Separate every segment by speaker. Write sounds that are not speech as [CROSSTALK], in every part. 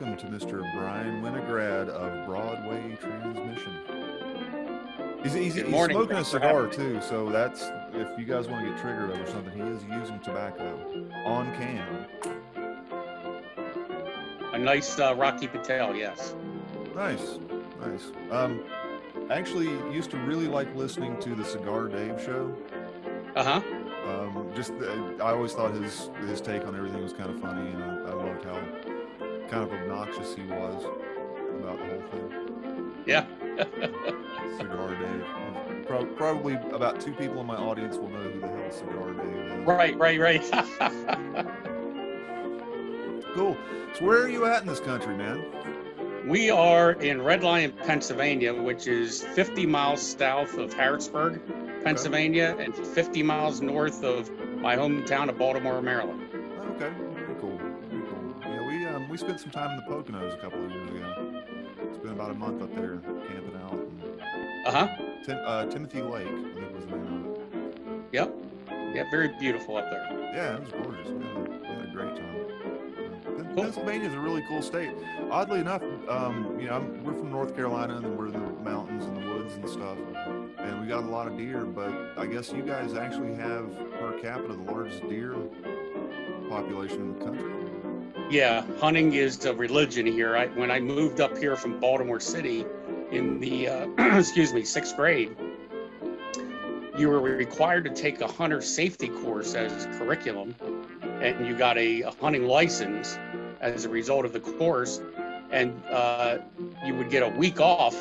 Speaker 1: welcome to Mr. Brian Winograd of Broadway Transmission. He's, he's, he's
Speaker 2: morning.
Speaker 1: smoking a cigar too, so that's if you guys want to get triggered over something, he is using tobacco on cam.
Speaker 2: A nice uh, Rocky Patel, yes.
Speaker 1: Nice, nice. Um, I actually used to really like listening to the Cigar Dave show.
Speaker 2: Uh huh.
Speaker 1: Um, just uh, I always thought his his take on everything was kind of funny, and I, I loved how kind of obnoxious he was about the whole thing.
Speaker 2: Yeah. [LAUGHS]
Speaker 1: Cigar Dave. Pro- probably about two people in my audience will know who the hell Cigar Dave is.
Speaker 2: right, right, right. [LAUGHS]
Speaker 1: Cool. So where are you at in this country, man?
Speaker 2: we are in Red Lion, Pennsylvania, which is 50 miles south of Harrisburg, Pennsylvania, and 50 miles north of my hometown of Baltimore, Maryland.
Speaker 1: Okay, spent some time in the Poconos a couple of years ago. Spent about a month up there camping out. And
Speaker 2: Uh huh.
Speaker 1: Tim, uh, Timothy Lake, I think was the name of it.
Speaker 2: Yep. Yeah, very beautiful up there.
Speaker 1: Yeah, it was gorgeous. We had a, we had a great time. Yeah.
Speaker 2: Cool.
Speaker 1: Pennsylvania is a really cool state. Oddly enough, um, you know, I'm, we're from North Carolina and we're in the mountains and the woods and stuff, and we got a lot of deer. But I guess you guys actually have per capita the largest deer population in the country.
Speaker 2: Yeah, hunting is a religion here. I, when I moved up here from Baltimore City in the, uh, [CLEARS THROAT] excuse me, sixth grade, you were required to take a hunter safety course as curriculum, and you got a, a hunting license as a result of the course, and uh, you would get a week off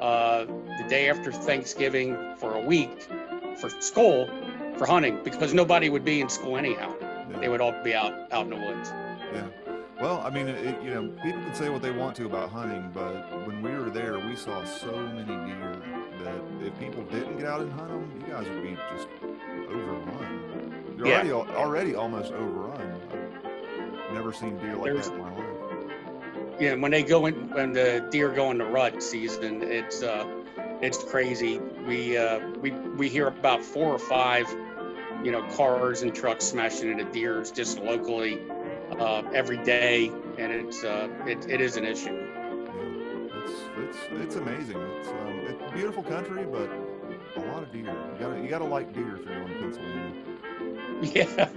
Speaker 2: uh, the day after Thanksgiving for a week for school for hunting because nobody would be in school anyhow. They would all be out out in the woods.
Speaker 1: Yeah. Well, I mean, it, you know, people can say what they want to about hunting, but when we were there, we saw so many deer that if people didn't get out and hunt them, you guys would be just overrun. You're
Speaker 2: Yeah.
Speaker 1: already already almost overrun. I've never seen deer like
Speaker 2: There's-
Speaker 1: that in my life.
Speaker 2: yeah, when they go in, when the deer go into rut season, it's uh, it's crazy. We uh, we we hear about four or five, you know, cars and trucks smashing into deers just locally uh, every day, and it's uh, it, it is an issue.
Speaker 1: Yeah. It's it's it's amazing. It's um, it's a beautiful country, but a lot of deer. You gotta you gotta like deer if you're going to Pennsylvania. [LAUGHS]
Speaker 2: Yeah,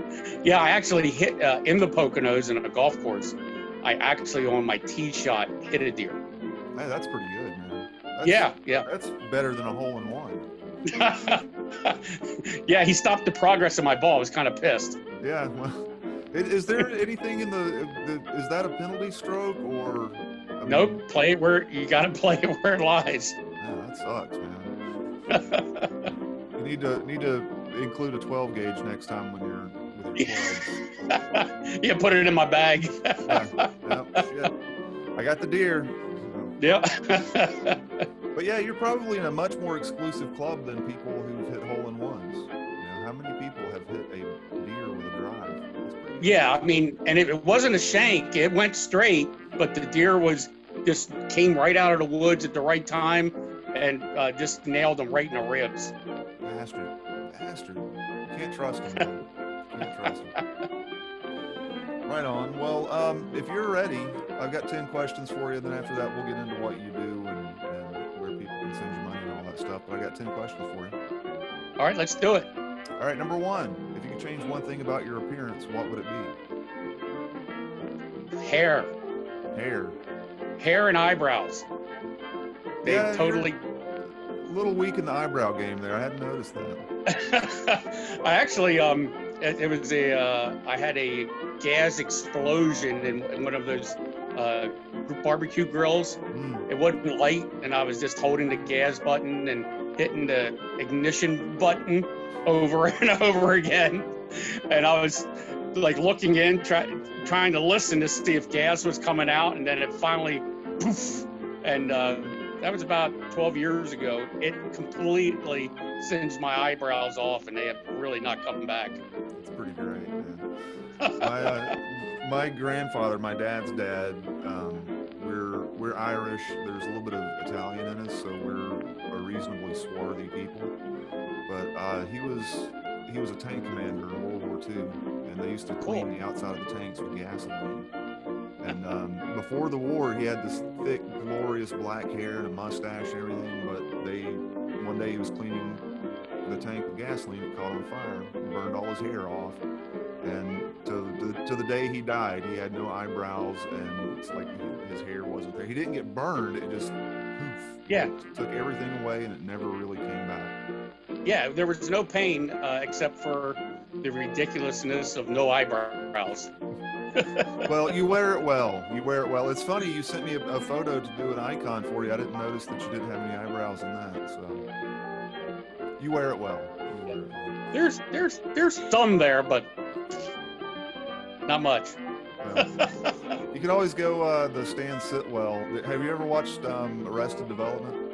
Speaker 2: yeah. I actually hit uh, in the Poconos in a golf course. I actually on my tee shot hit a deer.
Speaker 1: Hey, that's pretty good, man. That's,
Speaker 2: Yeah, yeah.
Speaker 1: That's better than a hole in one. [LAUGHS]
Speaker 2: yeah, he stopped the progress of my ball. I was kind of pissed.
Speaker 1: Yeah. Well, is there anything in the, the? Is that a penalty stroke or? I mean,
Speaker 2: Nope, play it where you got to [LAUGHS] play it where it lies.
Speaker 1: Yeah, that sucks, man. [LAUGHS] You need to need to include a 12 gauge next time when you're with your clubs. [LAUGHS]
Speaker 2: yeah, put it in my bag.
Speaker 1: Yeah. I got the deer.
Speaker 2: yeah.
Speaker 1: But yeah, you're probably in a much more exclusive club than people who've
Speaker 2: yeah, I mean, and it, it wasn't a shank. It went straight, but the deer was just came right out of the woods at the right time and uh, just nailed him right in the ribs.
Speaker 1: Bastard. Bastard. You can't trust him. Can't trust him. [LAUGHS] Right on. Well, um, if you're ready, I've got 10 questions for you. Then after that, we'll get into what you do and, and where people can send you money and all that stuff. But I got 10 questions for you.
Speaker 2: All right, let's do it.
Speaker 1: All right, number one. If you could change one thing about your appearance, what would it be?
Speaker 2: Hair,
Speaker 1: Hair.
Speaker 2: hair and eyebrows. They
Speaker 1: Yeah,
Speaker 2: totally.
Speaker 1: A little weak in the eyebrow game there. I hadn't noticed that. [LAUGHS]
Speaker 2: I actually, um, it, it was a, uh, I had a gas explosion in, in one of those uh, barbecue grills.
Speaker 1: Mm.
Speaker 2: It wasn't light, and I was just holding the gas button and hitting the ignition button over [LAUGHS] and over again. And I was like looking in, try, trying to listen to see if gas was coming out, and then it finally, poof, and uh, that was about 12 years ago. It completely singed my eyebrows off, and they have really not come back.
Speaker 1: It's pretty great, man. [LAUGHS] my, uh, my grandfather, my dad's dad, um, we're we're Irish. There's a little bit of Italian in us, so we're a reasonably swarthy people. But uh, he was he was a tank commander in World War II, and they used to clean the outside of the tanks with gasoline. And um, before the war, he had this thick, glorious black hair and a mustache and everything. But they, one day, he was cleaning the tank with gasoline. It caught on fire, and burned all his hair off. And to, to, to the day he died, he had no eyebrows, and it's like his hair wasn't there. He didn't get burned; it just poof,
Speaker 2: Yeah,
Speaker 1: took everything away, and it never really came back.
Speaker 2: yeah. There was no pain uh, except for the ridiculousness of no eyebrows. [LAUGHS]
Speaker 1: Well, you wear it well. You wear it well. It's funny. You sent me a, a photo to do an icon for you. I didn't notice that you didn't have any eyebrows in that. So you wear it well. You wear it well.
Speaker 2: There's there's there's some there, but not much.
Speaker 1: Well, you can always go uh, the Stan Sitwell. Have you ever watched um, Arrested Development?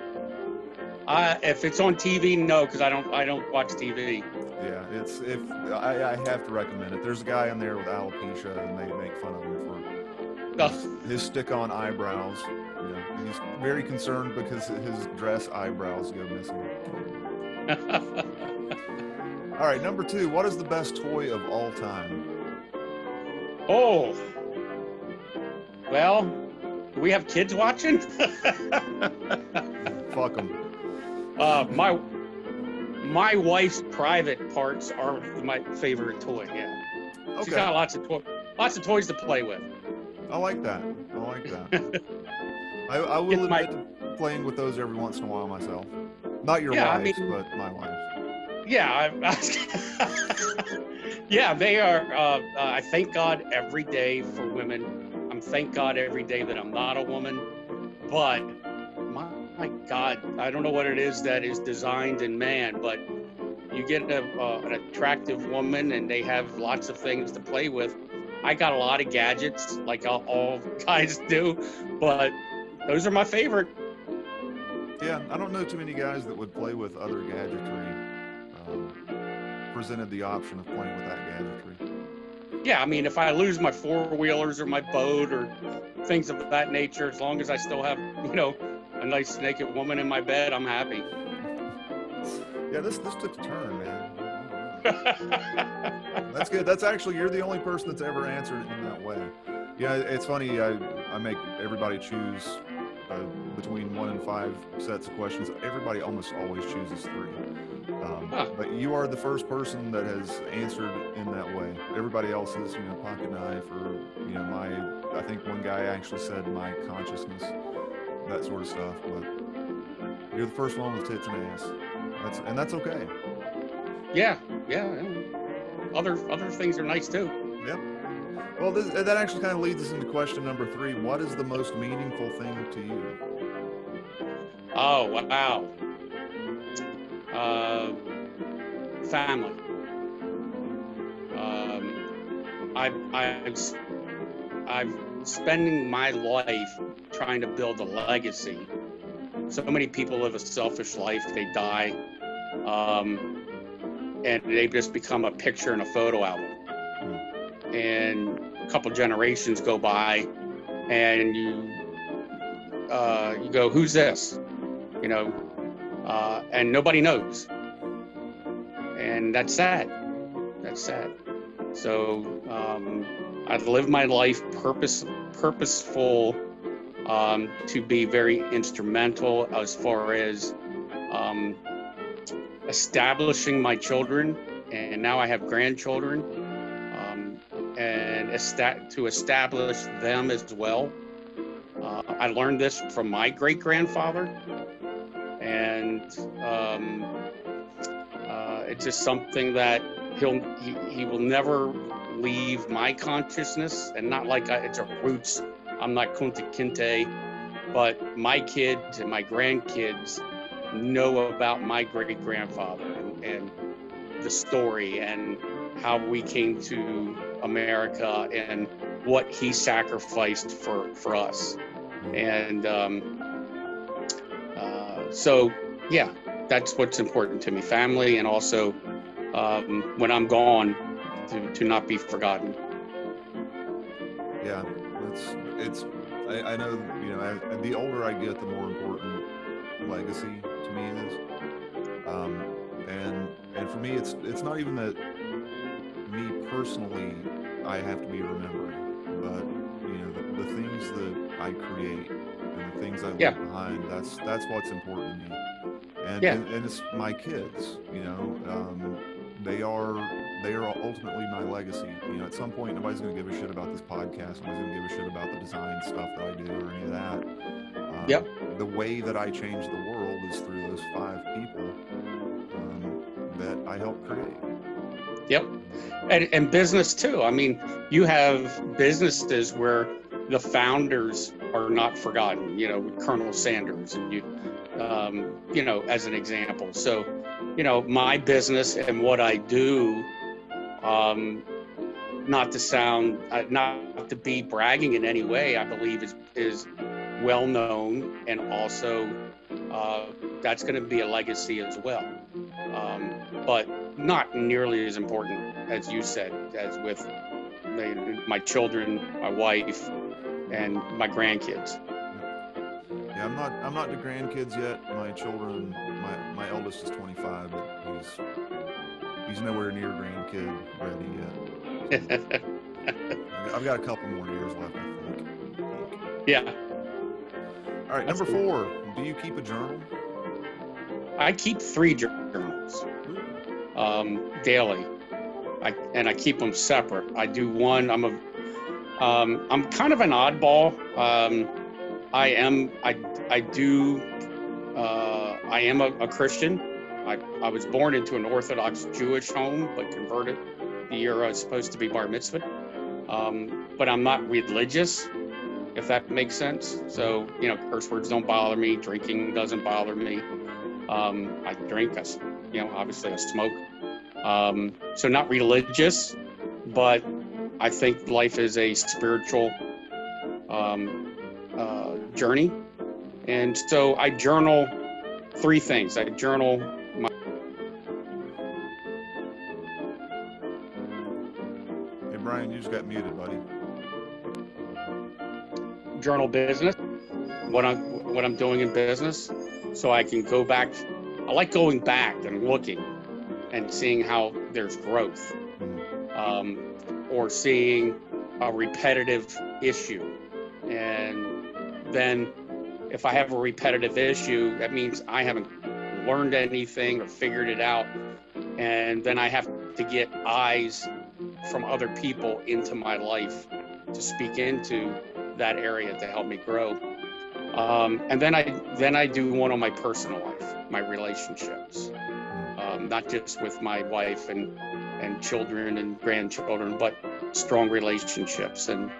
Speaker 2: I, if it's on TV, no, because I don't I don't watch TV.
Speaker 1: Yeah, it's if I, I have to recommend it. There's a guy in there with alopecia, and they make fun of him for his, his stick-on eyebrows. You know, he's very concerned because his dress eyebrows go missing. [LAUGHS] All right, number two. What is the best toy of all time?
Speaker 2: Oh, well, do we have kids watching? [LAUGHS]
Speaker 1: Fuck them.
Speaker 2: uh, my my wife's private parts are my favorite toy. Yeah, she's got lots of toy, lots of toys to play with.
Speaker 1: I like that. I like that. [LAUGHS] I, I will
Speaker 2: my-
Speaker 1: admit to playing with those every once in a while myself. Not your
Speaker 2: Yeah, I mean-
Speaker 1: but my wife's.
Speaker 2: Yeah, I, [LAUGHS] yeah, they are. Uh, uh, I thank God every day for women. I'm thank God every day that I'm not a woman. But my, my God, I don't know what it is that is designed in man, but you get a, uh, an attractive woman and they have lots of things to play with. I got a lot of gadgets, like all, all [LAUGHS] guys do, but those are my favorite.
Speaker 1: Yeah, I don't know too many guys that would play with other gadgetry. Presented the option of playing with that gadgetry.
Speaker 2: Yeah, I mean, if I lose my four wheelers or my boat or things of that nature, as long as I still have, you know, a nice naked woman in my bed, I'm happy.
Speaker 1: Yeah, this this took a turn, man. [LAUGHS] That's good. That's actually you're the only person that's ever answered in that way. Yeah, it's funny. I I make everybody choose uh, between one and five sets of questions. Everybody almost always chooses three. Um,
Speaker 2: Huh.
Speaker 1: But you are the first person that has answered in that way. Everybody else is, you know, pocket knife or you know my. I think one guy actually said my consciousness, that sort of stuff. But you're the first one with tits and ass. That's and that's okay.
Speaker 2: yeah, yeah. and Other other things are nice too.
Speaker 1: Yep. Well, this, that actually kind of leads us into question number three. What is the most meaningful thing to you?
Speaker 2: Oh wow. Uh, family. Um, I s- I'm spending my life trying to build a legacy. So many people live a selfish life. They die, um, and they just become a picture in a photo album. And a couple generations go by, and you uh, you go, "Who's this?" You know, uh, and nobody knows, and that's sad. That's sad. So um, I've lived my life purpose purposeful um, to be very instrumental as far as um, establishing my children, and now I have grandchildren, um, and to establish them as well. Uh, I learned this from my great grandfather, and um, uh, it's just something that he'll he, he will never leave my consciousness, and not like I, it's a roots. I'm not Kunta Kinte, but my kids and my grandkids know about my great grandfather and, and the story and how we came to America and what he sacrificed for for us. And um, uh, so, yeah, that's what's important to me family, and also um, when I'm gone, to, to not be forgotten.
Speaker 1: Yeah, it's it's. I, I know you know. As, the older I get, the more important legacy to me is. Um, and and for me, it's it's not even that me personally I have to be remembered, but you know the, the things that I create and the things I leave
Speaker 2: Yeah.
Speaker 1: behind, that's that's what's important to me. And,
Speaker 2: Yeah.
Speaker 1: and and it's my kids, you know. Um, they are they are ultimately my legacy. You know, at some point, nobody's going to give a shit about this podcast. Nobody's going to give a shit about the design stuff that I do or any of that. Um,
Speaker 2: Yep.
Speaker 1: The way that I change the world is through those five people um, that I help create.
Speaker 2: Yep. And, and business too. I mean, you have businesses where the founders are not forgotten, you know, Colonel Sanders and you, um, you know, as an example. So, you know, my business and what I do, um, not to sound, uh, not to be bragging in any way, I believe is, is well known and also uh, that's going to be a legacy as well. Um, but not nearly as important as you said, as with the, my children, my wife, and my grandkids.
Speaker 1: Yeah, I'm not. I'm not to grandkids yet. My children. My my eldest is 25, but he's he's nowhere near grandkid ready yet. [LAUGHS] I've got a couple more years left, I think.
Speaker 2: yeah,
Speaker 1: All right,
Speaker 2: That's
Speaker 1: number
Speaker 2: cool.
Speaker 1: four. Do you keep a journal?
Speaker 2: I keep three journals um, daily, I, and I keep them separate. I do one. I'm a um, I'm kind of an oddball. Um, I am. I I do. Uh, I am a, a Christian. I, I was born into an Orthodox Jewish home, but converted the year I was supposed to be bar mitzvah. Um, but I'm not religious, if that makes sense. So you know, curse words don't bother me. Drinking doesn't bother me. Um, I drink. I, you know, obviously I smoke. Um, so not religious, but I think life is a spiritual um, uh, journey, and so I journal three things. I journal my
Speaker 1: Hey, Brian, you just got muted, buddy.
Speaker 2: journal business, what I'm what I'm doing in business, so I can go back. I like going back and looking and seeing how there's growth,
Speaker 1: Mm,
Speaker 2: um, or seeing a repetitive issue, then if I have a repetitive issue, that means I haven't learned anything or figured it out, and then I have to get eyes from other people into my life to speak into that area to help me grow. Um, and then I then I do one on my personal life, my relationships, um, not just with my wife and and children and grandchildren, but strong relationships and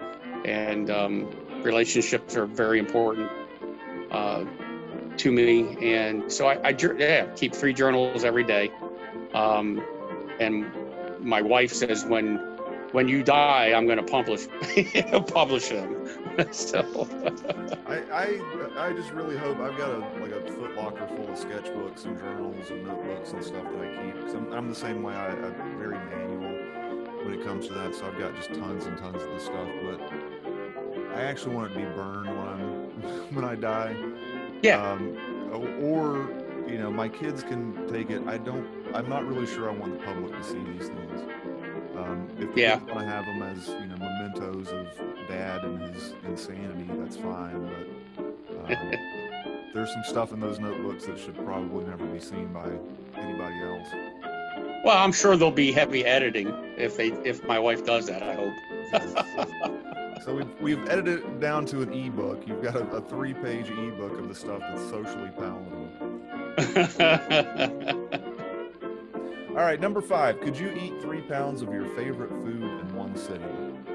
Speaker 2: and um, relationships are very important uh, to me. And so I, I yeah keep three journals every day. Um, and my wife says when when you die, I'm going to publish [LAUGHS] publish them. [LAUGHS] so
Speaker 1: I, I I just really hope I've got a like a foot locker full of sketchbooks and journals and notebooks and stuff that I keep. Cause I'm, I'm the same way. I, I'm very manual when it comes to that. So I've got just tons and tons of this stuff. But I actually want to be burned when I'm [LAUGHS] when I die.
Speaker 2: Yeah.
Speaker 1: Um, or you know, my kids can take it. I don't. I'm not really sure I want the public to see these things. Um, if the
Speaker 2: Yeah.
Speaker 1: want to have them as you know mementos of dad and his insanity, that's fine. But um, [LAUGHS] there's some stuff in those notebooks that should probably never be seen by anybody else.
Speaker 2: well, I'm sure there'll be heavy editing if they if my wife does that. I hope. [LAUGHS]
Speaker 1: So we've, we've edited it down to an ebook. You've got a, a three-page ebook of the stuff that's socially palatable. [LAUGHS] All right, number five. Could you eat three pounds of your favorite food in one sitting?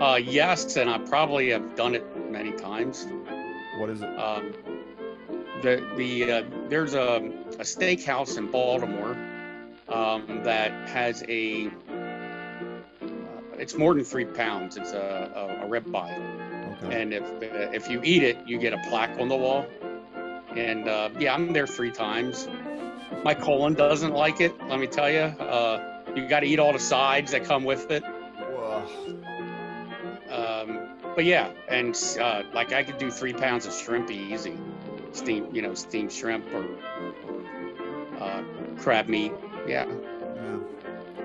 Speaker 2: uh, yes, and I probably have done it many times.
Speaker 1: What is it?
Speaker 2: Um, the the uh, there's a, a steakhouse in Baltimore um, that has a it's more than three pounds. It's a, a, a rib eye,
Speaker 1: Okay.
Speaker 2: and if uh, if you eat it, you get a plaque on the wall. And uh, yeah, I'm there three times. My colon doesn't like it. Let me tell you. Uh, you got to eat all the sides that come with it. Um, but yeah, and uh, like I could do three pounds of shrimp easy, steam, you know, steamed shrimp or, or uh, crab meat. Yeah,
Speaker 1: yeah.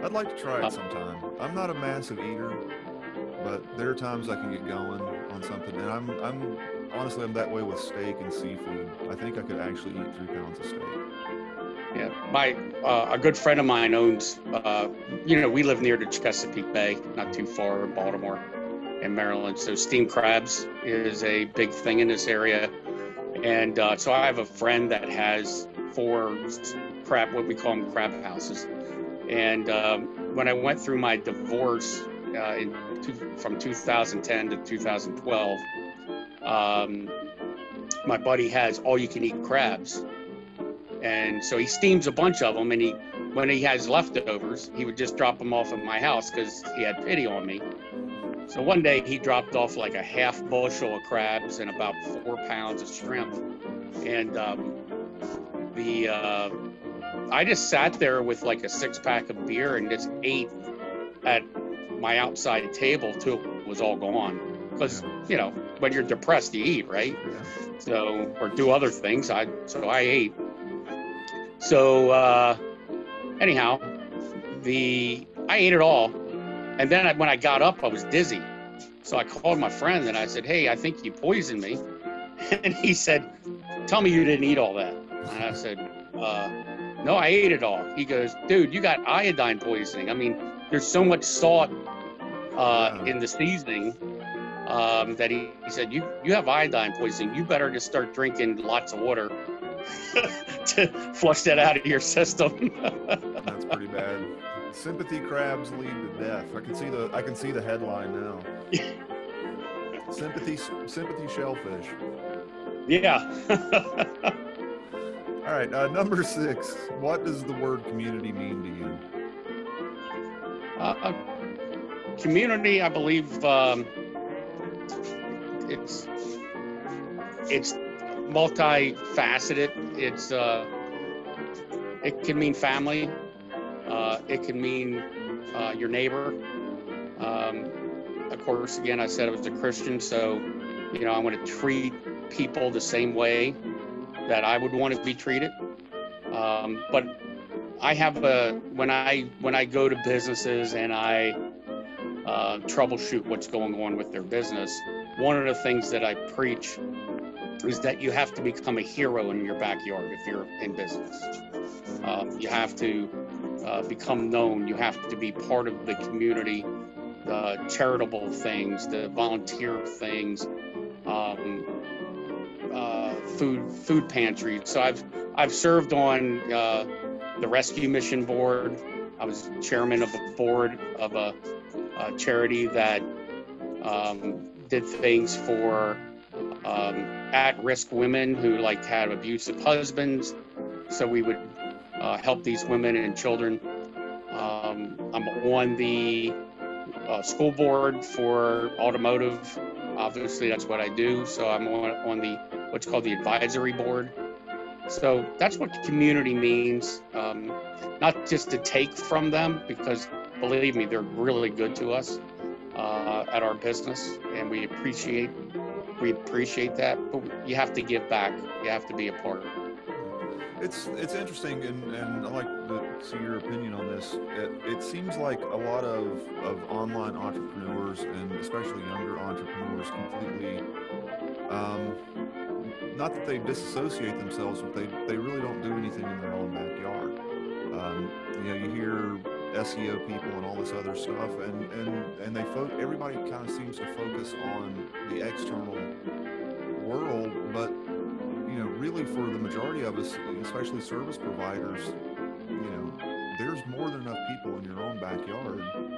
Speaker 1: I'd like to try
Speaker 2: Uh,
Speaker 1: it sometime. I'm not a massive eater, but there are times I can get going on something, and I'm I'm honestly I'm that way with steak and seafood. I think I could actually eat three pounds of steak.
Speaker 2: Yeah, my uh, a good friend of mine owns. Uh, you know, we live near the Chesapeake Bay, not too far in Baltimore, in Maryland. So steamed crabs is a big thing in this area, and uh, so I have a friend that has four crab, what we call them crab houses. And um, when I went through my divorce uh, in two, from 2010 to 2012, um, my buddy has all you can eat crabs and so he steams a bunch of them, and he, when he has leftovers, he would just drop them off at my house because he had pity on me. So one day he dropped off like a half bushel of crabs and about four pounds of shrimp, and um, the uh, I just sat there with like a six pack of beer and just ate at my outside table till it was all gone. Because you know when you're depressed, you eat, right? So or do other things. I so I ate. So uh, anyhow, the I ate it all, and then I, when I got up, I was dizzy. So I called my friend and I said, "Hey, I think you poisoned me." [LAUGHS] And he said, "Tell me you didn't eat all that." And I said, uh, "No, I ate it all." He goes, "Dude, you got iodine poisoning. I mean, there's so much salt uh, in the seasoning." Um, that he, he said, you, you have iodine poisoning. You better just start drinking lots of water [LAUGHS] to flush that out of your system. [LAUGHS]
Speaker 1: That's pretty bad. Sympathy crabs lead to death. I can see the I can see the headline now. [LAUGHS] sympathy sympathy shellfish.
Speaker 2: Yeah.
Speaker 1: All right, uh, number six. What does the word community mean to you?
Speaker 2: Uh, community, I believe, um, it's it's multifaceted. It's uh, it can mean family. Uh, it can mean uh, your neighbor. Um, of course, again, I said I was a Christian, so you know I want to treat people the same way that I would want to be treated. Um, but I have a when I when I go to businesses and I uh, troubleshoot what's going on with their business. One of the things that I preach is that you have to become a hero in your backyard if you're in business. Um, you have to uh, become known. You have to be part of the community, the charitable things, the volunteer things, um, food food pantries. So I've I've served on uh, the rescue mission board. I was chairman of a board of a, a charity that um, did things for um, at-risk women who like had abusive husbands. So we would uh, help these women and children. Um, I'm on the uh, school board for automotive. Obviously, that's what I do. So I'm on, on the what's called the advisory board. So that's what community means. Um, not just to take from them, because believe me, they're really good to us uh, at our business, and we appreciate we appreciate that. But you have to give back. You have to be a part.
Speaker 1: It's it's interesting, and, and I like to see your opinion on this. It, it seems like a lot of, of online entrepreneurs, and especially younger entrepreneurs, completely um, not that they disassociate themselves, but they, they really don't do anything in their own backyard. Um, you know, you hear SEO people and all this other stuff, and and and they fo- everybody kind of seems to focus on the external world, but you know, really for the majority of us, especially service providers, you know, there's more than enough people in your own backyard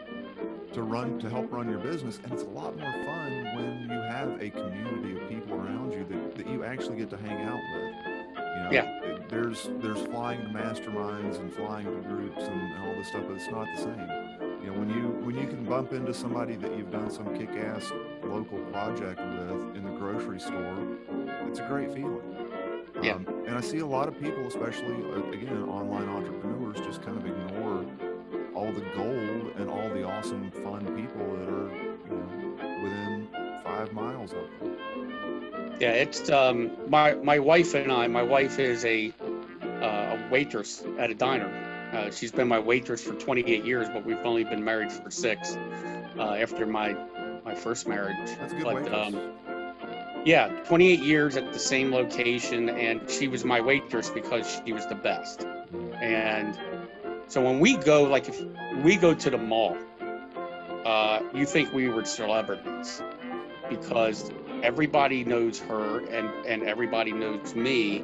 Speaker 1: to run to help run your business, and it's a lot more fun when you have a community of people around you that, that you actually get to hang out with. You know,
Speaker 2: Yeah.
Speaker 1: it- there's there's flying to masterminds and flying to groups and, and all this stuff, but it's not the same. You know, when you when you can bump into somebody that you've done some kick-ass local project with in the grocery store, it's a great feeling.
Speaker 2: Yeah.
Speaker 1: Um, and I see a lot of people, especially uh, again online entrepreneurs, just kind of ignore all the gold and all the awesome, fun people that are you know within five miles of them.
Speaker 2: Yeah, it's um, my my wife and I. My wife is a uh, a waitress at a diner. Uh, she's been my waitress for 28 years, but we've only been married for six. Uh, after my my first marriage.
Speaker 1: That's a good
Speaker 2: But, um, Yeah, 28 years at the same location, and she was my waitress because she was the best. And so when we go, like if we go to the mall, uh, you think we were celebrities because everybody knows her and and everybody knows me.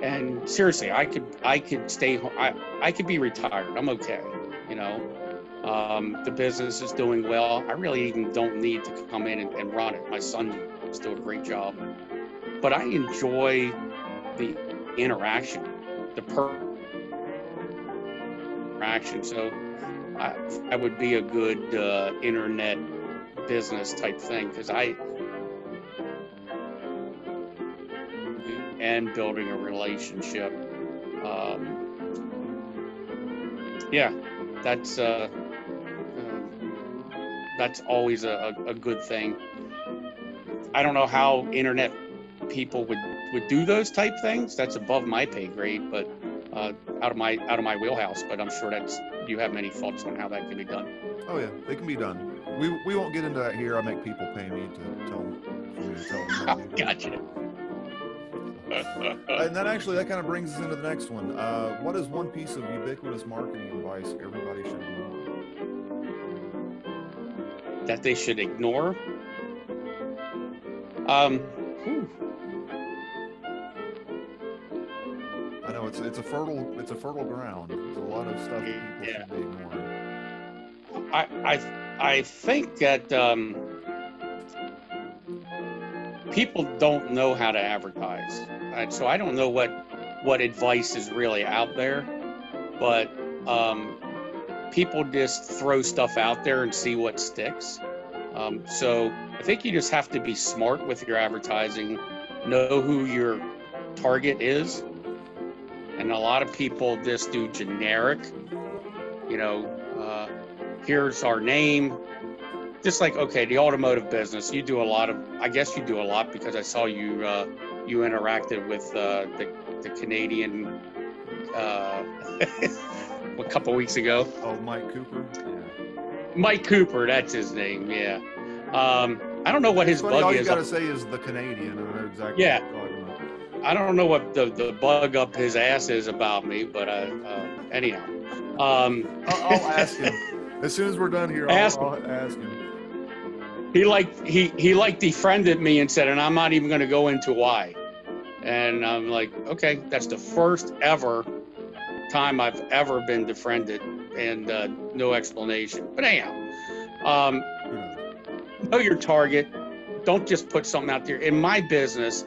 Speaker 2: And seriously, I could I could stay home. I I could be retired. I'm okay. You know, um, the business is doing well. I really even don't need to come in and, and run it. My son is doing a great job, but I enjoy the interaction, the per interaction. So I, I would be a good uh, internet business type thing because I and building a relationship. Um, yeah, that's uh, uh, that's always a, a, good thing. I don't know how internet people would would do those type things. That's above my pay grade, but out of my out of my wheelhouse. But I'm sure that's you have many thoughts on how that can be done.
Speaker 1: Oh yeah, they can be done. We we won't get into that here. I make people pay me to tell me to tell them. [LAUGHS]
Speaker 2: Gotcha.
Speaker 1: and that actually that kind of brings us into the next one. Uh, what is one piece of ubiquitous marketing advice everybody should know?
Speaker 2: that they should ignore. Um, whew.
Speaker 1: It's it's a fertile it's a fertile ground. There's a lot of stuff that people
Speaker 2: Yeah.
Speaker 1: should be ignoring.
Speaker 2: I, I, I think that um, people don't know how to advertise, and so I don't know what what advice is really out there, but um, people just throw stuff out there and see what sticks. Um, so I think you just have to be smart with your advertising, know who your target is, and a lot of people just do generic, you know. Uh, here's our name just like okay the automotive business you do a lot of i guess you do a lot because i saw you uh, you interacted with uh, the, the canadian uh, [LAUGHS] a couple weeks ago
Speaker 1: Oh, Mike Cooper. Yeah.
Speaker 2: mike cooper that's his name yeah um, i don't know what his
Speaker 1: funny, all
Speaker 2: bug
Speaker 1: you
Speaker 2: is
Speaker 1: gotta say is the Canadian, I know exactly.
Speaker 2: Yeah. I don't know what the, the bug up his ass is about me but uh, uh, anyhow um,
Speaker 1: I'll, I'll ask him. As soon as we're done here. I'll
Speaker 2: Ask
Speaker 1: I'll ask him.
Speaker 2: he like he he like defriended me and said and i'm not even going to go into why. And i'm like okay that's the first ever time i've ever been defriended and uh, no explanation. But anyhow um, know your target. Don't just put something out there. In my business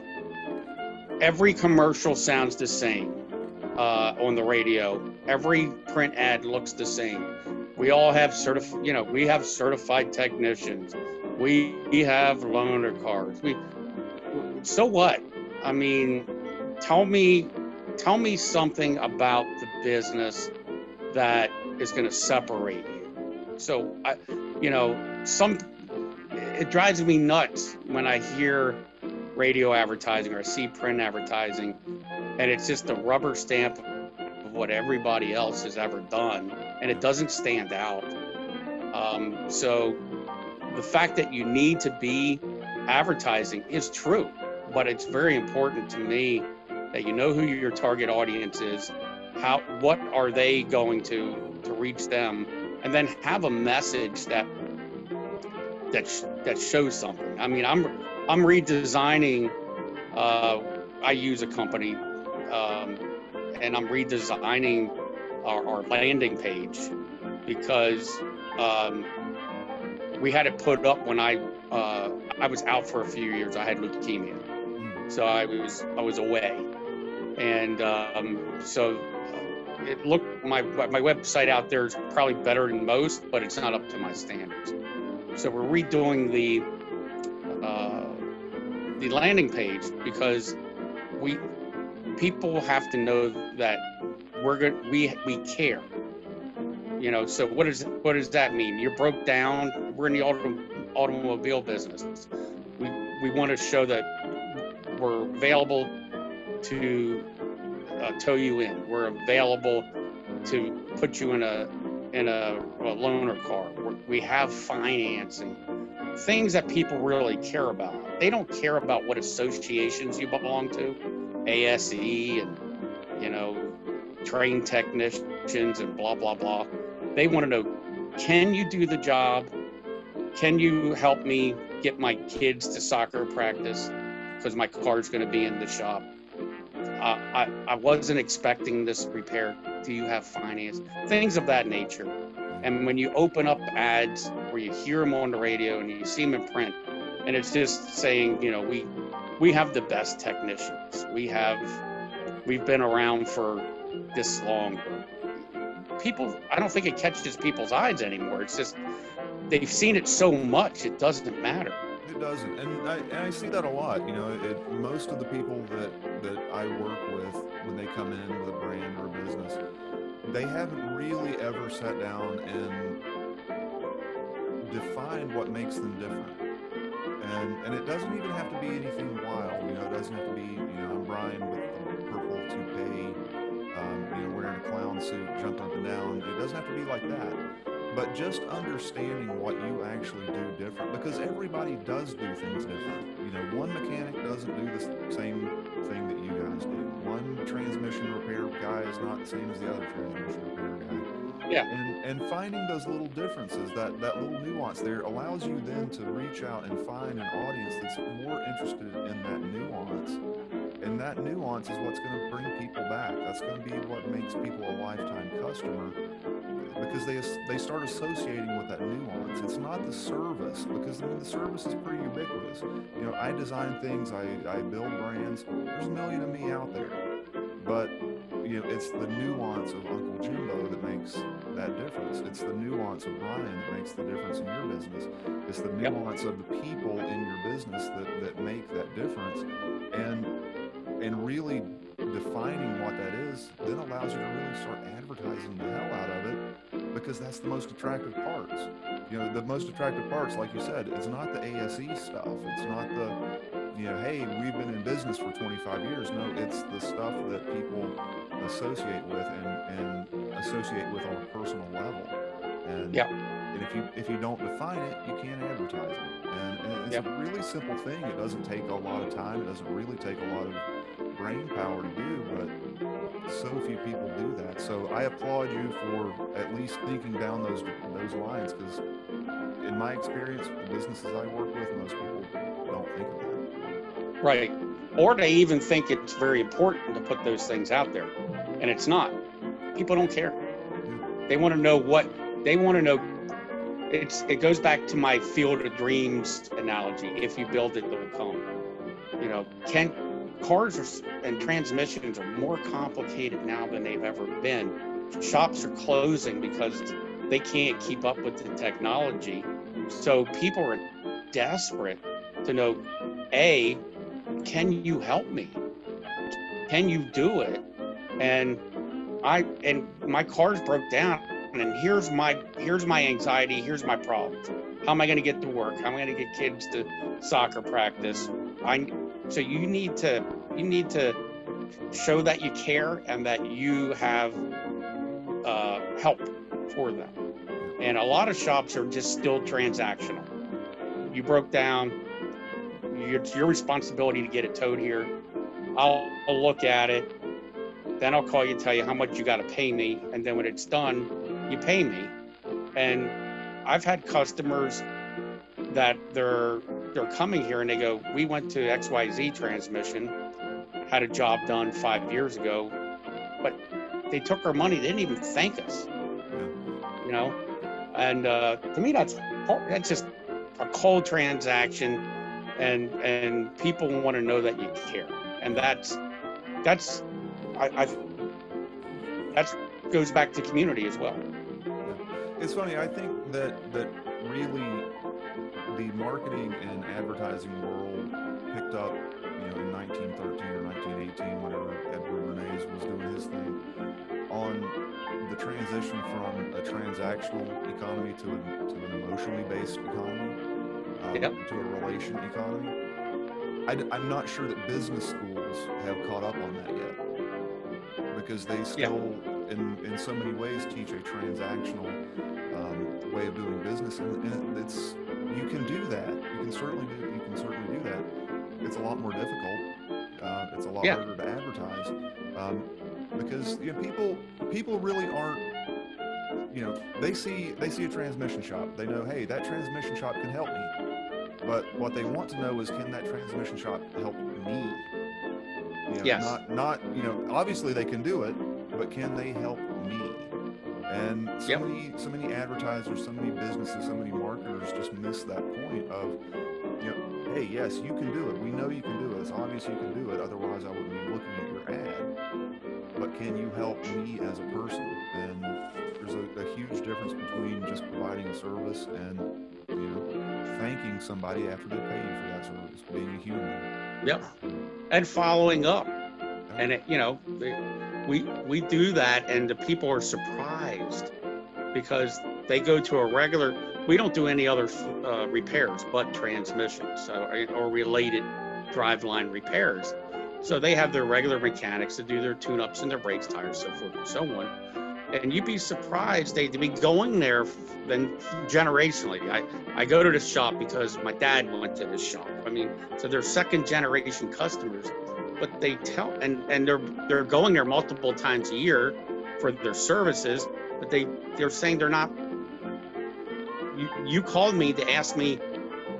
Speaker 2: every commercial sounds the same uh, on the radio. Every print ad looks the same. We all have certif- you know we have certified technicians. We, we have loaner cars. We so what? I mean tell me tell me something about the business that is going to separate you. So i you know some it drives me nuts when I hear radio advertising or see print advertising, and it's just a rubber stamp of what everybody else has ever done, and it doesn't stand out. Um, so the fact that you need to be advertising is true, but it's very important to me that you know who your target audience is, how what are they going to to reach them, and then have a message that that that shows something. I mean, I'm I'm redesigning. Uh, I use a company, um, and I'm redesigning our, our landing page because um, we had it put up when I uh, I was out for a few years. I had leukemia,
Speaker 1: Hmm.
Speaker 2: so I was I was away, and um, so it looked my my website out there is probably better than most, but it's not up to my standards. So we're redoing the the landing page because we people have to know that we're good. We we care. You know. So what does what does that mean? You're broke down. We're in the auto, automobile business. We we want to show that we're available to uh, tow you in. We're available to put you in a in a, a loaner car. We're, we have financing things that people really care about. They don't care about what associations you belong to, ASE and you know, train technicians and blah blah blah. They want to know, can you do the job? Can you help me get my kids to soccer practice because my car's going to be in the shop? Uh, I, I wasn't expecting this repair. Do you have finance? Things of that nature. And when you open up ads or you hear them on the radio and you see them in print, and it's just saying, you know, we we have the best technicians. We have we've been around for this long. People, I don't think it catches people's eyes anymore. It's just they've seen it so much, it doesn't matter.
Speaker 1: It doesn't, and I, and I see that a lot. You know, it, most of the people that that I work with when they come in with a brand or a business, they haven't really ever sat down and defined what makes them different. And and it doesn't even have to be anything wild. You know, it doesn't have to be. You know, I'm Brian with the purple toupee. Um, you know, wearing a clown suit, jumping up and down. It doesn't have to be like that but just understanding what you actually do different because everybody does do things different you know one mechanic doesn't do the same thing that you guys do one transmission repair guy is not the same as the other transmission repair guy
Speaker 2: yeah
Speaker 1: and and finding those little differences that that little nuance there allows you then to reach out and find an audience that's more interested in that nuance and that nuance is what's going to bring people back that's going to be what makes people a lifetime customer because they they start associating with that nuance. It's not the service because I mean, the service is pretty ubiquitous. You know, I design things, I, I build brands. There's a million of me out there, but you know, it's the nuance of Uncle Jimbo that makes that difference. It's the nuance of Brian that makes the difference in your business. It's the nuance yep. of the people in your business that, that make that difference. And and really defining what that is then allows you to really start advertising the hell out of it because that's the most attractive parts. You know, the most attractive parts, like you said, it's not the ASE stuff. It's not the, you know, hey, we've been in business for 25 years. No, it's the stuff that people associate with and, and associate with on a personal level. And,
Speaker 2: yeah.
Speaker 1: and if you if you don't define it, you can't advertise it. And, and it's yep. a really simple thing. It doesn't take a lot of time. It doesn't really take a lot of brain power to do, but so few people do that. So I applaud you for at least thinking down those those lines because in my experience, the businesses I work with, most people don't think of that.
Speaker 2: Right. Or they even think it's very important to put those things out there. And it's not. People don't care. They want to know what they want to know it's it goes back to my field of dreams analogy. If you build it, they'll come. You know, can cars are, and transmissions are more complicated now than they've ever been. Shops are closing because they can't keep up with the technology. So people are desperate to know A, can you help me? Can you do it? And I and my car's broke down and here's my here's my anxiety, here's my problems. How am I going to get to work? How am I going to get kids to soccer practice? I so you need to you need to show that you care and that you have uh, help for them. And a lot of shops are just still transactional. You broke down. It's your responsibility to get it towed here. I'll, I'll look at it. Then I'll call you, tell you how much you got to pay me, and then when it's done, you pay me. And I've had customers that they're they're coming here and they go, we went to XYZ transmission, had a job done five years ago, but they took our money. They didn't even thank us. You know, and uh, to me, that's that's just a cold transaction, and and people want to know that you care, and that's that's I, I that's goes back to community as well.
Speaker 1: It's funny. I think that that really the marketing and advertising world picked up, you know, in 1913 or 1918, whenever Edward Bernays was doing his thing, on the transition from a transactional economy to, a, to an emotionally based economy, um, yep. to a relation economy. I, am not sure that business schools have caught up on that yet because they still, in, in so many ways, teach a transactional um, way of doing business, and, and it's you can do that. You can certainly do. You can certainly do that. It's a lot more difficult. Uh, it's a lot
Speaker 2: Yeah.
Speaker 1: harder to advertise um, because you know people people really aren't. You know, they see they see a transmission shop. They know, hey, that transmission shop can help me. But what they want to know is, can that transmission shop help me? You know,
Speaker 2: Yes.
Speaker 1: Not not you know. Obviously, they can do it, but can they help me? And so
Speaker 2: Yep.
Speaker 1: many so many advertisers, so many businesses, so many marketers just miss that point of, you know, hey, yes, you can do it. We know you can do it. It's obvious you can do it. Otherwise, I wouldn't be looking at your ad. But can you help me as a person? And there's a, a huge difference between just providing a service and you know thanking somebody after they pay you for that service, being a human.
Speaker 2: Yep. And following up. And it, you know, we we do that, and the people are surprised because they go to a regular. We don't do any other uh, repairs but transmissions so, or related driveline repairs. So they have their regular mechanics to do their tune-ups and their brakes, tires, so forth and so on. And you'd be surprised they'd be going there then generationally. I, I go to this shop because my dad went to this shop. I mean, so they're second generation customers but they tell and and they're they're going there multiple times a year for their services but they they're saying they're not you, you called me to ask me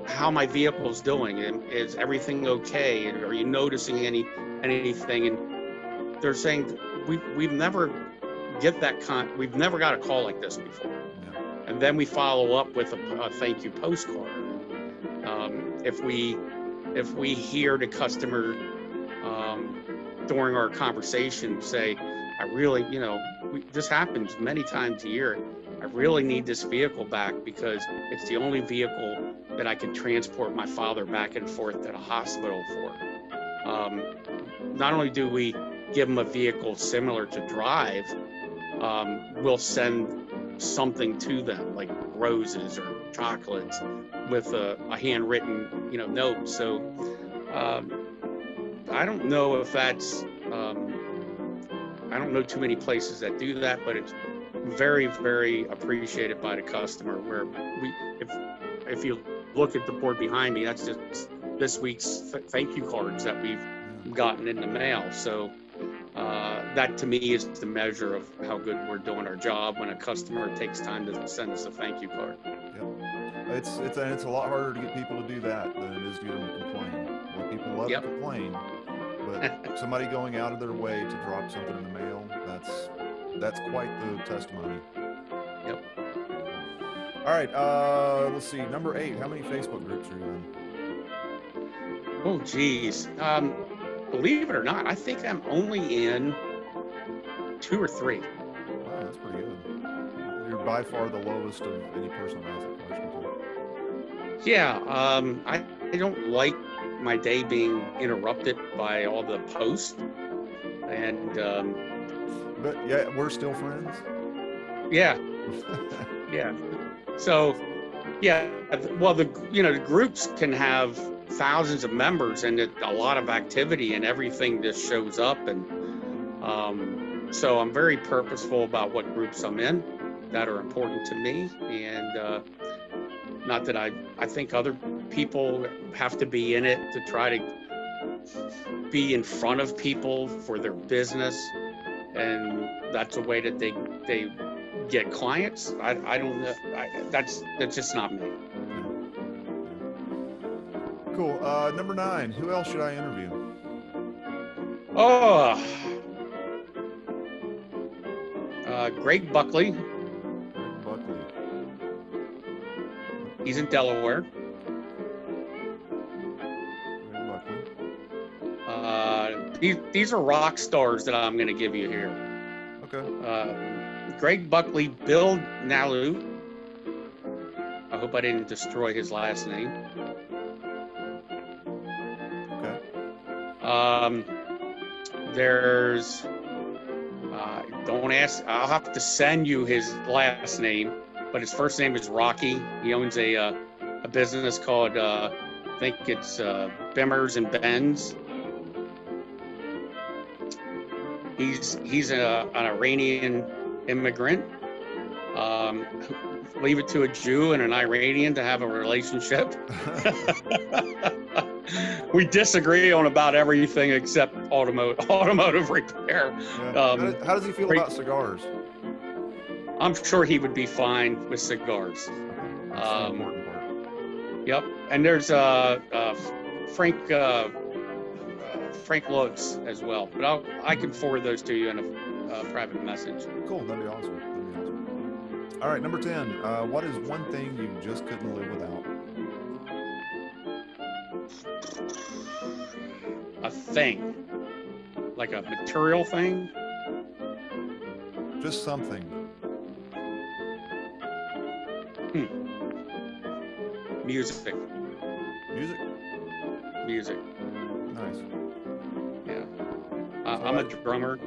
Speaker 2: how my vehicle's doing and is everything okay and are you noticing any anything and they're saying we we've never get that con we've never got a call like this before
Speaker 1: Yeah.
Speaker 2: and then we follow up with a, a thank you postcard. Um, if we if we hear the customer during our conversation say, "I really, you know, we, this happens many times a year. I really need this vehicle back because it's the only vehicle that I can transport my father back and forth to the hospital for." Um, not only do we give him a vehicle similar to drive, um, we'll send something to them like roses or chocolates with a, a handwritten you know note so um, i don't know if that's um, i don't know too many places that do that but it's very very appreciated by the customer where we if if you look at the board behind me that's just this week's th- thank you cards that we've gotten in the mail so uh, that to me is the measure of how good we're doing our job when a customer takes time to send us a thank you card.
Speaker 1: It's it's and it's a lot harder to get people to do that than it is to get them to complain. Well, people love
Speaker 2: Yep.
Speaker 1: to complain, but somebody going out of their way to drop something in the mail, that's that's quite the testimony.
Speaker 2: Yep.
Speaker 1: All right, uh, let's see. Number eight. How many Facebook groups are you in?
Speaker 2: Oh, geez. Um, believe it or not, I think I'm only in two or three.
Speaker 1: Wow, that's pretty good. You're by far the lowest of any person I asked that question to.
Speaker 2: Yeah, um, I, I don't like my day being interrupted by all the posts. And um,
Speaker 1: But yeah, we're still friends.
Speaker 2: yeah, [LAUGHS] Yeah. So, yeah. Well, the you know the groups can have thousands of members and it, a lot of activity and everything just shows up and um, so I'm very purposeful about what groups I'm in that are important to me and uh, not that I I think other people have to be in it to try to be in front of people for their business and that's a way that they they get clients. I, I don't know. I, that's that's just not me.
Speaker 1: Cool. Uh, number nine. Who else should I interview?
Speaker 2: Oh, uh, Greg Buckley.
Speaker 1: Greg Buckley.
Speaker 2: He's in Delaware. These these are rock stars that I'm going to give you here.
Speaker 1: Okay.
Speaker 2: Uh, Greg Buckley, Bill Nalu. I hope I didn't destroy his last name.
Speaker 1: Okay.
Speaker 2: Um, there's, uh, don't ask, I'll have to send you his last name, but his first name is Rocky. He owns a, uh, a business called, uh, I think it's uh, Bimmers and Benz. He's he's a, an Iranian immigrant, Um, leave it to a Jew and an Iranian to have a relationship. [LAUGHS] we disagree on about everything except automotive automotive repair.
Speaker 1: Yeah.
Speaker 2: Um,
Speaker 1: how, how does he feel about cigars?
Speaker 2: I'm sure he would be fine with cigars. Um. Yep, and there's uh, uh, Frank uh, Frank Lutz as well, but I'll, I can forward those to you in a uh, private message.
Speaker 1: Cool. That'd be awesome. That'd be awesome. All right, number ten. Uh, what is one thing you just couldn't live without?
Speaker 2: A thing, like a material thing.
Speaker 1: Just something. Hmm.
Speaker 2: Music,
Speaker 1: Music.
Speaker 2: music.
Speaker 1: Nice.
Speaker 2: Uh, I'm a drummer.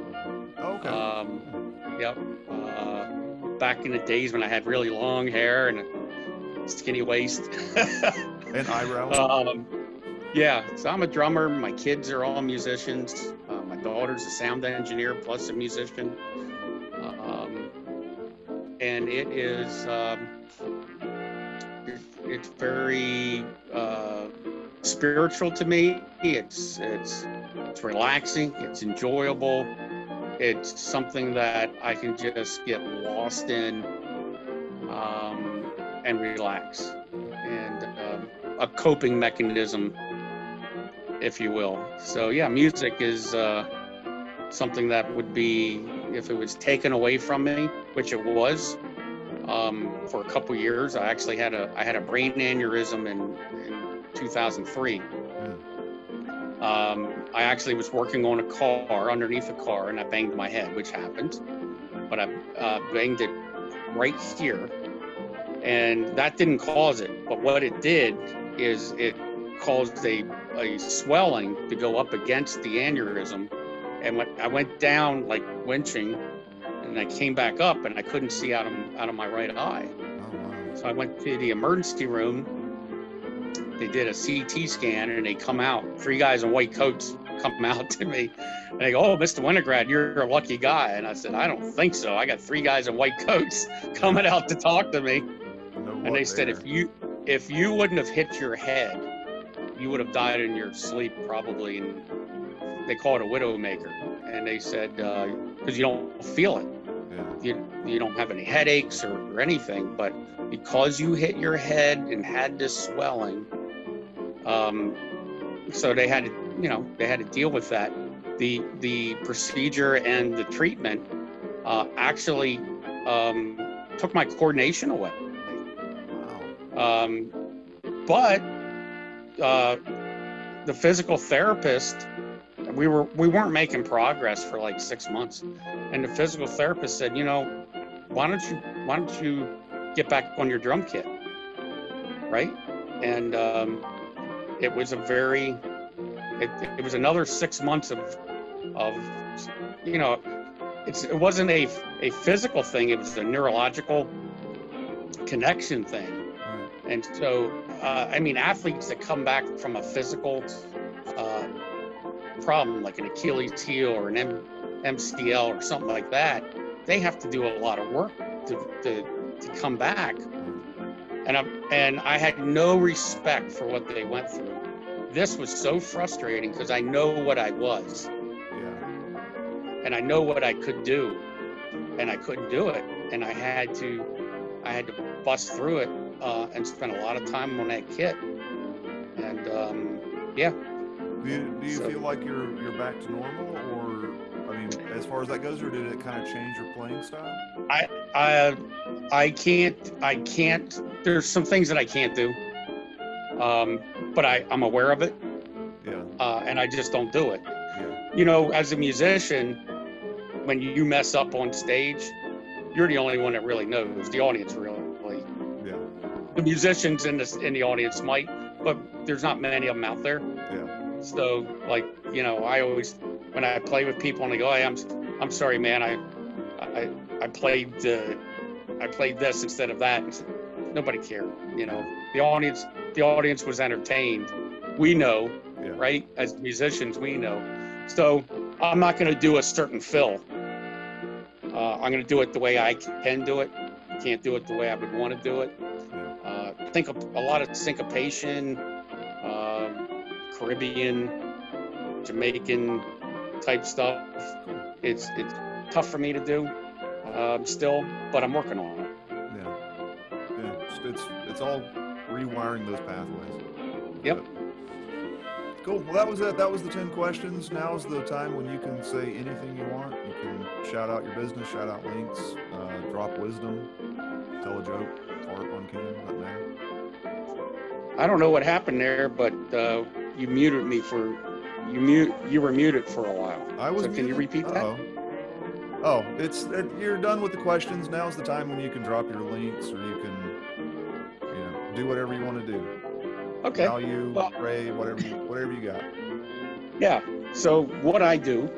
Speaker 1: Oh, okay.
Speaker 2: Um, yep. Uh, back in the days when I had really long hair and a skinny waist. [LAUGHS]
Speaker 1: and eyebrows.
Speaker 2: Um, yeah, so I'm a drummer. My kids are all musicians. Uh, my daughter's a sound engineer plus a musician. Um, and it is, um, it's very uh, spiritual to me. It's it's it's relaxing. It's enjoyable. It's something that I can just get lost in um, and relax and um, a coping mechanism, if you will. So yeah, music is uh, something that would be if it was taken away from me, which it was um, for a couple years. I actually had a I had a brain aneurysm in, in 2003. Um, I actually was working on a car underneath a car, and I banged my head, which happened. But I uh, banged it right here, and that didn't cause it. But what it did is it caused a, a swelling to go up against the aneurysm. And when I went down like winching, and I came back up, and I couldn't see out of out of my right eye.
Speaker 1: oh.
Speaker 2: So I went to the emergency room. They did a CT scan and they come out. Three guys in white coats [LAUGHS] come out to me. And they go, Oh, Mr. Winograd, you're a lucky guy. And I said, I don't think so. I got three guys in white coats [LAUGHS] coming out to talk to me.
Speaker 1: No
Speaker 2: And they said,
Speaker 1: there.
Speaker 2: if you if you wouldn't have hit your head, you would have died in your sleep probably. And they call it a widowmaker. And they said, because you don't feel it
Speaker 1: yeah.
Speaker 2: you, you don't have any headaches or, or anything, but because you hit your head and had this swelling, um, so they had to, you know, they had to deal with that. The the procedure and the treatment uh, actually um, took my coordination away.
Speaker 1: Wow.
Speaker 2: Um, but uh, the physical therapist, we were we weren't making progress for like six months, and the physical therapist said, you know, why don't you why don't you get back on your drum kit, right? And um, it was a very it, it was another six months of of you know it's it wasn't a a physical thing it was a neurological connection thing and so, uh, I mean, athletes that come back from a physical uh, problem, like an Achilles heel or an M- MCL or something like that, they have to do a lot of work to, to, to come back. And I, and I had no respect for what they went through. This was so frustrating because I know what I was
Speaker 1: Yeah.
Speaker 2: and I know what I could do, and I couldn't do it, and I had to, I had to bust through it uh, and spend a lot of time on that kit. And um, yeah,
Speaker 1: Do you, do you
Speaker 2: So-
Speaker 1: feel like you're you're back to normal, or I mean, as far as that goes, or did it kind of change your playing style?
Speaker 2: I I can't I can't. There's some things that I can't do, um, but I I'm aware of it,
Speaker 1: Yeah.
Speaker 2: uh, and I just don't do it.
Speaker 1: Yeah.
Speaker 2: You know, as a musician, when you mess up on stage, you're the only one that really knows. The audience really.
Speaker 1: Yeah.
Speaker 2: the musicians in this in the audience might, but there's not many of them out there.
Speaker 1: Yeah.
Speaker 2: So like you know, I always when I play with people and they go, "Hey, I'm I'm sorry, man. I I I played uh, I played this instead of that." Nobody cared. You know, the audience the audience was entertained. We know,
Speaker 1: Yeah.
Speaker 2: right? As musicians, we know. So I'm not going to do a certain fill. Uh, I'm going to do it the way I can do it can't do it the way I would want to do it. Uh, think of a lot of syncopation, um, Caribbean, Jamaican type stuff. It's it's tough for me to do um, still, but I'm working on it.
Speaker 1: Yeah. Yeah. It's, it's it's all rewiring those pathways.
Speaker 2: Yep.
Speaker 1: But- Cool. Well, that was it. That was the 10 questions. Now's the time when you can say anything you want. You can shout out your business, shout out links, uh, drop wisdom, tell a joke, fart on can, doesn't matter.
Speaker 2: I don't know what happened there, but uh, you muted me for you mute you were muted for a while.
Speaker 1: I was.
Speaker 2: So can you repeat that?
Speaker 1: Uh-oh. Oh, it's it, you're done with the questions. Now's the time when you can drop your links, or you can, do whatever you want to do.
Speaker 2: Okay.
Speaker 1: Value,
Speaker 2: Well-
Speaker 1: pray, whatever you whatever you got.
Speaker 2: Yeah. So what I do,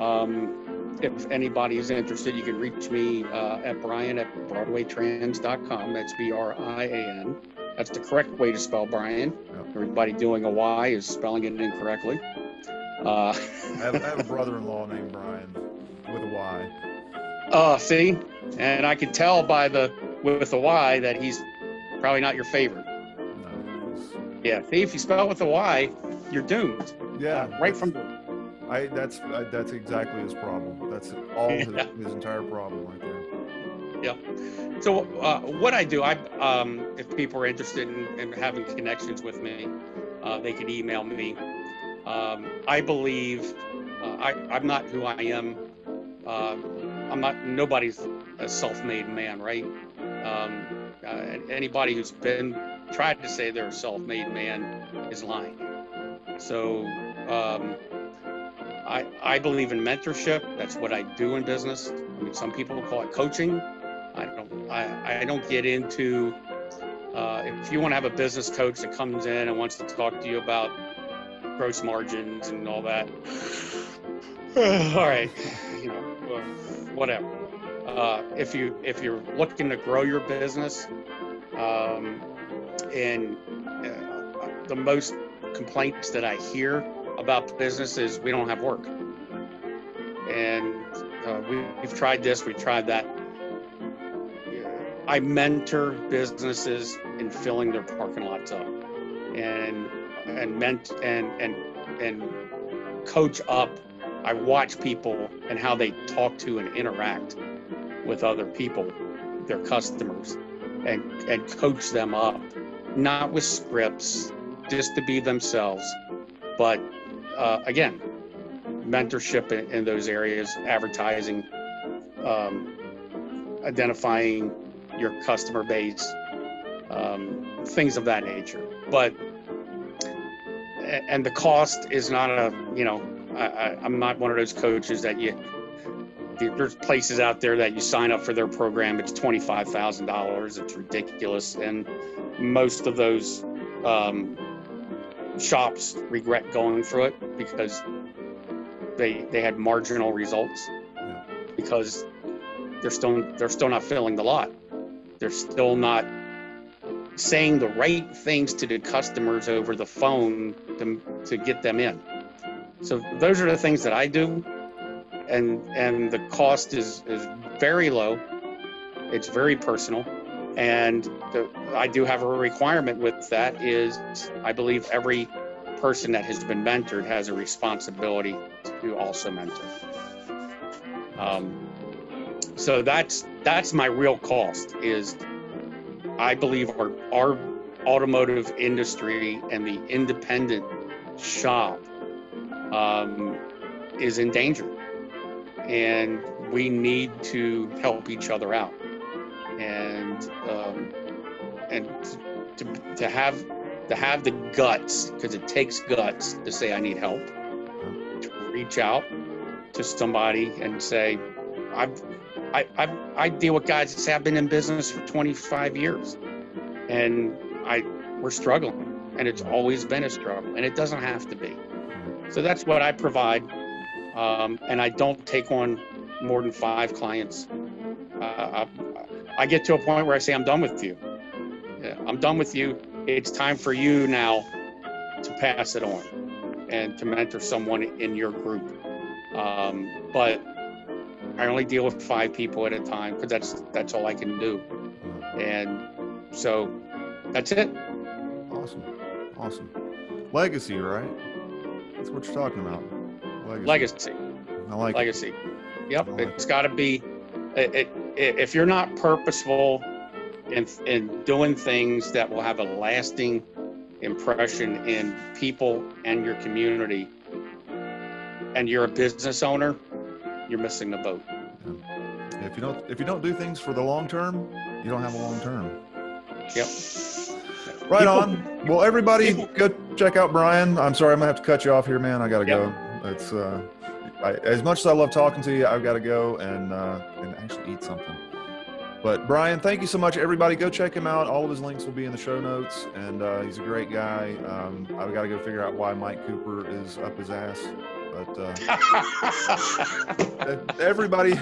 Speaker 2: um, if anybody is interested, you can reach me uh, at Brian at BroadwayTrans.com. That's B-R-I-A-N. That's the correct way to spell Brian.
Speaker 1: Yep.
Speaker 2: Everybody doing a Y is spelling it incorrectly. Uh,
Speaker 1: I have, I have a brother-in-law named Brian with a Y.
Speaker 2: uh, see, and I can tell by the with the Y that he's probably not your favorite.
Speaker 1: No,
Speaker 2: Yeah. See, if you spell it with a Y, you're doomed.
Speaker 1: yeah,
Speaker 2: Uh, right from
Speaker 1: I that's I, that's exactly his problem. That's all his, [LAUGHS]
Speaker 2: Yeah.
Speaker 1: his entire problem right there. Yeah.
Speaker 2: So uh, what I do, I um, if people are interested in, in having connections with me, uh, they can email me. Um, I believe uh, I, I'm not who I am. Uh, I'm not. Nobody's a self-made man, right? Um, anybody who's been tried to say they're a self-made man is lying. So um, I I believe in mentorship. That's what I do in business. I mean, some people call it coaching. I don't I, I don't get into uh, if you want to have a business coach that comes in and wants to talk to you about gross margins and all that. [SIGHS] all right, you know, uh, whatever. Uh, if you if you're looking to grow your business, um, and uh, the most complaints that I hear about business is we don't have work, and uh, we, we've tried this, we've tried that. I mentor businesses in filling their parking lots up, and and ment and and and coach up. I watch people and how they talk to and interact with other people, their customers, and and coach them up, not with scripts, just to be themselves, but uh, again, mentorship in, in those areas, advertising, um, identifying your customer base, um, things of that nature. But and the cost is not a you know I, I, I'm not one of those coaches that you there's places out there that you sign up for their program it's twenty five thousand dollars it's ridiculous and most of those um, shops regret going through it because they they had marginal results
Speaker 1: Yeah.
Speaker 2: because they're still they're still not filling the lot they're still not saying the right things to the customers over the phone to, to get them in. So those are the things that I do, and and the cost is is very low. It's very personal, and the, I do have a requirement with that is I believe every person that has been mentored has a responsibility to also mentor. Um, so that's that's my real cost is I believe our our automotive industry and the independent shop um, is in danger, and we need to help each other out, and um, and to, to have to have the guts because it takes guts to say I need help, to reach out to somebody and say I've I, I I deal with guys that say I've been in business for 25 years, and I we're struggling, and it's always been a struggle, and it doesn't have to be. So that's what I provide, um, and I don't take on more than five clients. Uh, I, I get to a point where I say I'm done with you. Yeah, I'm done with you. It's time for you now to pass it on and to mentor someone in your group. Um, but I only deal with five people at a time because that's that's all I can do. And so that's it.
Speaker 1: Awesome. Awesome. Legacy, right? That's what you're talking about. Legacy.
Speaker 2: Legacy.
Speaker 1: I like it.
Speaker 2: Yep.
Speaker 1: Like
Speaker 2: It's got to be. It, it, if you're not purposeful in in doing things that will have a lasting impression in people and your community, and you're a business owner, you're missing the boat.
Speaker 1: If you don't if you don't do things for the long term, you don't have a long term.
Speaker 2: Yep.
Speaker 1: Right
Speaker 2: People-
Speaker 1: on. Well, everybody,
Speaker 2: people-
Speaker 1: go check out Brian. I'm sorry, I'm gonna have to cut you off here, man. I gotta
Speaker 2: Yep.
Speaker 1: go. It's uh, I, as much as I love talking to you, I've got to go and uh, and actually eat something. But Brian, thank you so much. Everybody, go check him out. All of his links will be in the show notes, and uh, he's a great guy. Um, I've got to go figure out why Mike Cooper is up his ass, but. Uh, [LAUGHS] everybody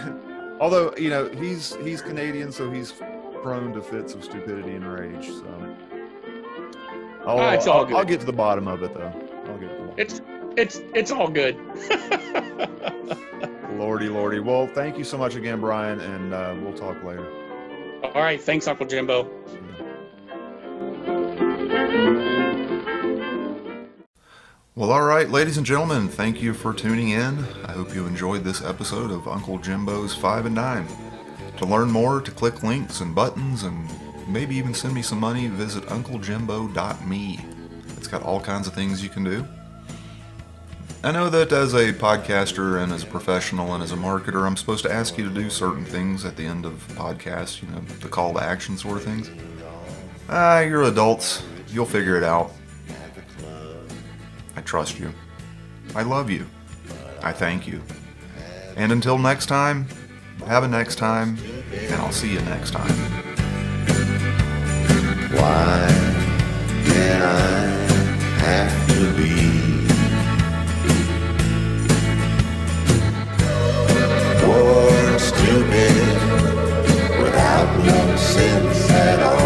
Speaker 1: although you know he's he's canadian so he's prone to fits of stupidity and rage so I'll,
Speaker 2: Ah, it's all
Speaker 1: I'll,
Speaker 2: good.
Speaker 1: I'll get to the bottom of it though i'll get to the bottom.
Speaker 2: it's it's it's all good. [LAUGHS]
Speaker 1: lordy lordy well thank you so much again brian and uh, we'll talk later
Speaker 2: all right. Thanks, Uncle Jimbo.
Speaker 1: Well, all right, ladies and gentlemen, thank you for tuning in. I hope you enjoyed this episode of Uncle Jimbo's 5 and Dime. To learn more, to click links and buttons, and maybe even send me some money, visit unclejimbo.me. It's got all kinds of things you can do. I know that as a podcaster and as a professional and as a marketer, I'm supposed to ask you to do certain things at the end of podcasts, you know, the call to action sort of things. Ah, you're adults. You'll figure it out. I trust you. I love you. I thank you. And until next time, have a next time, and I'll see you next time.
Speaker 3: Why did I have cielo.